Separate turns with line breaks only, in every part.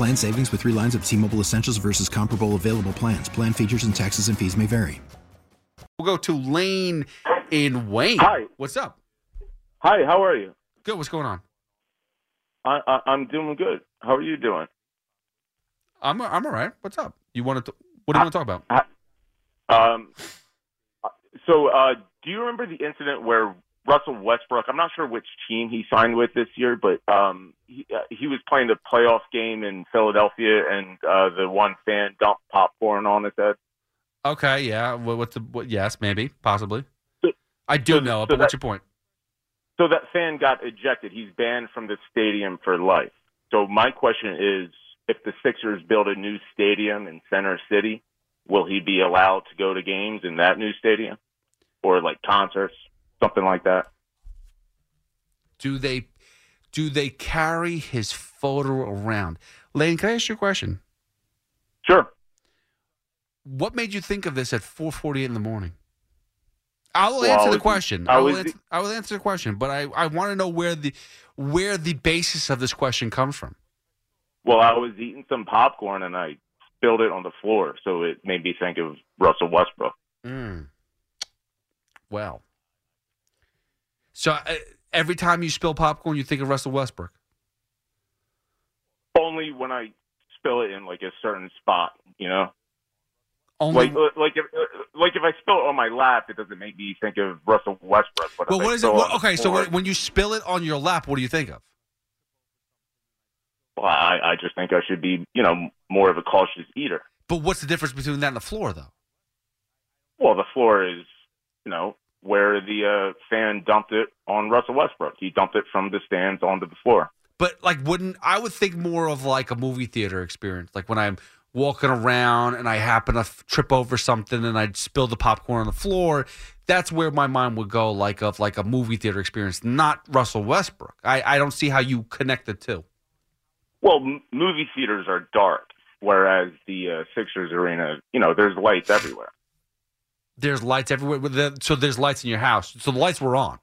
Plan savings with three lines of T Mobile Essentials versus comparable available plans. Plan features and taxes and fees may vary.
We'll go to Lane in Wayne.
Hi.
What's up?
Hi, how are you?
Good. What's going on?
I, I, I'm doing good. How are you doing?
I'm I'm all right. What's up? You want to? What do you want to talk about?
Um, so, uh, do you remember the incident where Russell Westbrook? I'm not sure which team he signed with this year, but um, he, uh, he was playing the playoff game in Philadelphia, and uh, the one fan dumped popcorn on his head.
Okay. Yeah. What, what's the? What, yes, maybe, possibly.
So-
I do
so-
know
so
but what's your point?
So that fan got ejected. He's banned from the stadium for life. So my question is, if the Sixers build a new stadium in Center City, will he be allowed to go to games in that new stadium, or like concerts, something like that?
Do they do they carry his photo around? Lane, can I ask you a question?
Sure.
What made you think of this at 4:48 in the morning? I will
Well, I
answer the question.
I
I will,
was-
answer, I will answer the question, but I, I want to know where the where the basis of this question comes from.
Well, I was eating some popcorn and I spilled it on the floor, so it made me think of Russell Westbrook.
Mm. Well, so uh, every time you spill popcorn, you think of Russell Westbrook.
Only when I spill it in like a certain spot, you know.
Only
Like, like if like if I spill it on my lap, it doesn't make me think of Russell Westbrook. But
well,
I
what is it? What, okay, so when you spill it on your lap, what do you think of?
Well, I, I just think I should be, you know, more of a cautious eater.
But what's the difference between that and the floor, though?
Well, the floor is, you know, where the uh, fan dumped it on Russell Westbrook. He dumped it from the stands onto the floor.
But like, wouldn't I would think more of like a movie theater experience, like when I'm walking around and I happen to f- trip over something and I spill the popcorn on the floor. That's where my mind would go, like of like a movie theater experience, not Russell Westbrook. I, I don't see how you connect the two.
Well, m- movie theaters are dark, whereas the uh, Sixers arena, you know, there's lights everywhere.
There's lights everywhere, so there's lights in your house. So the lights were on.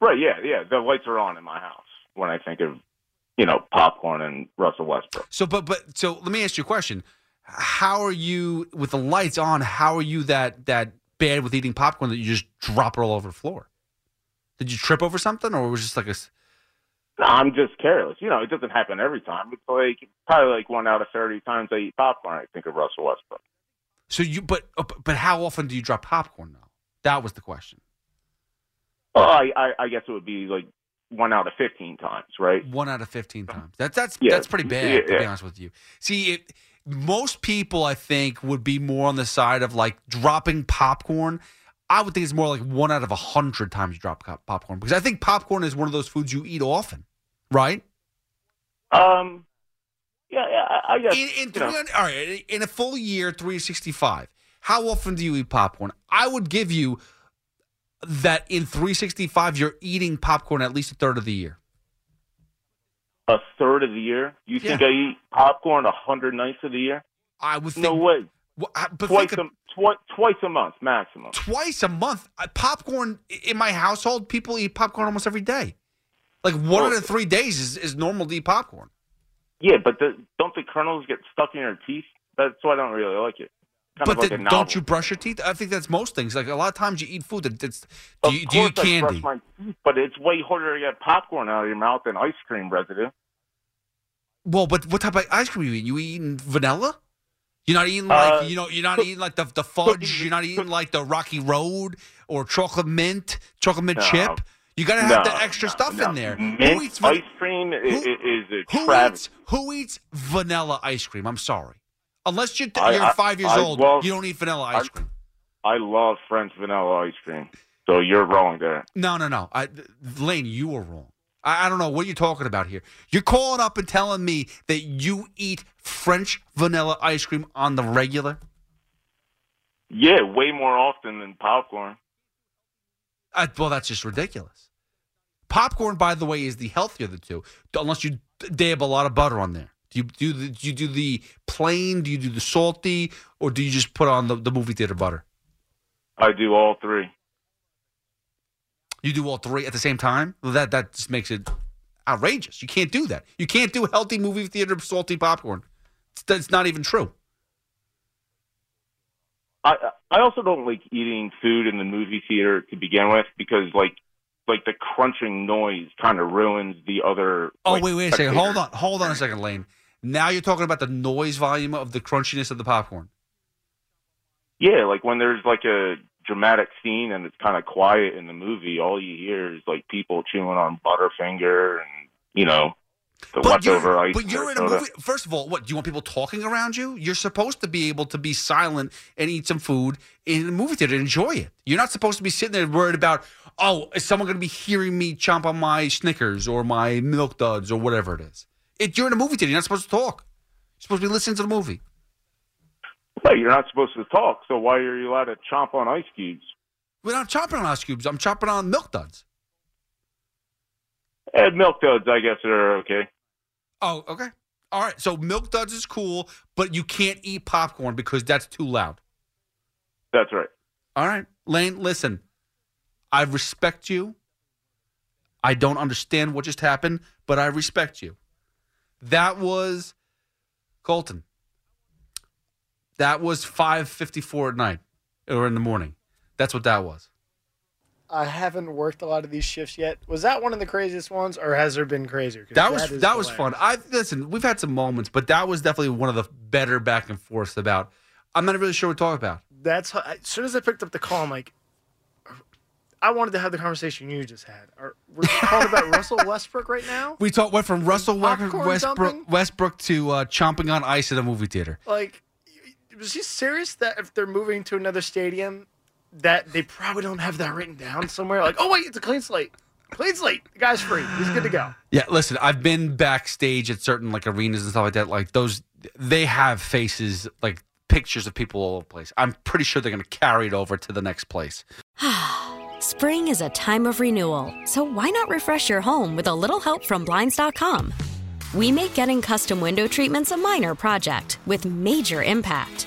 Right? Yeah, yeah. The lights are on in my house when I think of, you know, popcorn and Russell Westbrook.
So, but but so let me ask you a question: How are you with the lights on? How are you that that bad with eating popcorn that you just drop it all over the floor? Did you trip over something, or was it just like a.
I'm just careless. You know, it doesn't happen every time. It's like probably like one out of thirty times I eat popcorn, I think of Russell Westbrook.
So you, but uh, but- but how often do you drop popcorn though? That was the question.
Well, I, I, I guess it would be like one out of fifteen times, right?
One out of fifteen times. That's that's
Yeah.
that's pretty bad
Yeah,
to be honest with you. See, it, most people I think would be more on the side of like dropping popcorn. I would think it's more like one out of a hundred times you drop popcorn because I think popcorn is one of those foods you eat often, right?
Um, yeah, yeah, I, guess.
In, in 300 all right, in a full year, three sixty five. How often do you eat popcorn? I would give you that in three sixty five, you're eating popcorn at least a third of the year.
a third of the year. You think
Yeah.
I eat popcorn a hundred nights of the year?
I would think
No way.
Well, but
Twice
think
a twi- twice a month maximum.
twice a month. Popcorn in my household, people eat popcorn almost every day. Like one out of three days is, is normal to eat popcorn.
Yeah, but the, don't the kernels get stuck in your teeth? That's why I don't really like it. Kind
but
like
then don't you brush your teeth? I think that's most things. Like a lot of times you eat food that that's. Do you, do you
course
eat
I
candy?
brush my teeth, but it's way harder to get popcorn out of your mouth than ice cream residue.
Well, but what type of ice cream you eat? You eating vanilla? You're not eating like
Uh,
you know. You're not eating like the the fudge. You're not eating like the Rocky Road or chocolate mint, chocolate mint
No.
chip. You got to have
No,
the extra
no,
stuff
no.
in there.
Mint
who eats van-
ice cream i- i- is a
who
travesty.
eats who eats vanilla ice cream? I'm sorry. Unless you're,
I-
you're
I-
five years
I
old,
love-
you don't eat vanilla ice
I-
cream.
I love French vanilla ice cream. So you're wrong there.
No, no, no. I, Lane, you were wrong. I, I don't know what you're talking about here. You're calling up and telling me that you eat French vanilla ice cream on the regular.
Yeah, way more often than popcorn.
Uh, well, that's just ridiculous. Popcorn, by the way, is the healthier of the two, unless you dab a lot of butter on there. Do you do the, do you do the plain? Do you do the salty, or do you just put on the, the movie theater butter?
I do all three.
You do all three at the same time. Well, that that just makes it outrageous. You can't do that. You can't do healthy movie theater salty popcorn. It's, that's not even true.
I I also don't like eating food in the movie theater to begin with because like like the crunching noise kind of ruins the other.
Oh
like,
wait, wait a second. Hold on, hold on a second, Lane. Now you're talking about the noise volume of the crunchiness of the popcorn.
Yeah, like when there's like a dramatic scene and it's kind of quiet in the movie, all you hear is like people chewing on Butterfinger and you know the leftover ice.
but you're in a movie. First of all, what do you want people talking around you? You're supposed to be able to be silent and eat some food in a movie theater and enjoy it. You're not supposed to be sitting there worried about, oh, is someone going to be hearing me chomp on my Snickers or my Milk Duds or whatever it is? It, you're in a movie theater. You're not supposed to talk. You're supposed to be listening to the movie.
Right, you're not supposed to talk, so why are you allowed to chomp on ice cubes?
We're not chomping on ice cubes. I'm chomping on Milk Duds.
And milk duds, I guess, are okay.
Oh, okay. All right. So Milk Duds is cool, but you can't eat popcorn because that's too loud.
That's right.
All right. Lane, listen. I respect you. I don't understand what just happened, but I respect you. That was Colton. That was 5:54 at night or in the morning. That's what that was.
I haven't worked a lot of these shifts yet. Was that one of the craziest ones, or has there been crazier?
That was that was fun. I listen, we've had some moments, but that was definitely one of the better back and forths about I'm not really sure what to talk about.
That's how, as soon as I picked up the call, I'm like, I wanted to have the conversation you just had. Are we're talking about Russell Westbrook right now?
We talked went from Russell Westbrook,
dumping?
Westbrook to uh, chomping on ice at a movie theater.
Like, was he serious that if they're moving to another stadium, that they probably don't have that written down somewhere? Like, oh wait, it's a clean slate. Clean slate. The guy's free. He's good to go.
Yeah, listen, I've been backstage at certain like arenas and stuff like that. Like those, they have faces like pictures of people all over the place. I'm pretty sure they're going to carry it over to the next place.
Spring is a time of renewal, so why not refresh your home with a little help from Blinds.com? We make getting custom window treatments a minor project with major impact.